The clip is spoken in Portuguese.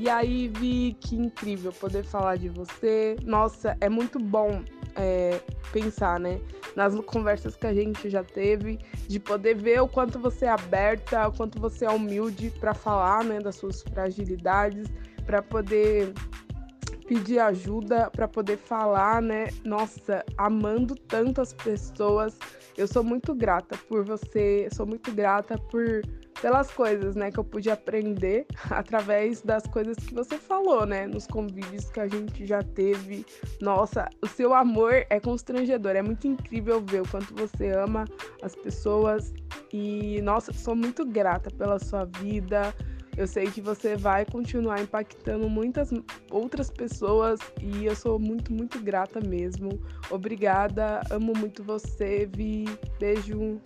E aí, Vi, que incrível poder falar de você. Nossa, é muito bom é, pensar, né? Nas conversas que a gente já teve, de poder ver o quanto você é aberta, o quanto você é humilde para falar, né, das suas fragilidades, para poder pedir ajuda, para poder falar, né? Nossa, amando tanto as pessoas. Eu sou muito grata por você, sou muito grata por pelas coisas, né, que eu pude aprender através das coisas que você falou, né, nos convívios que a gente já teve. Nossa, o seu amor é constrangedor, é muito incrível ver o quanto você ama as pessoas e nossa, sou muito grata pela sua vida. Eu sei que você vai continuar impactando muitas outras pessoas e eu sou muito, muito grata mesmo. Obrigada, amo muito você, Vi. Beijo.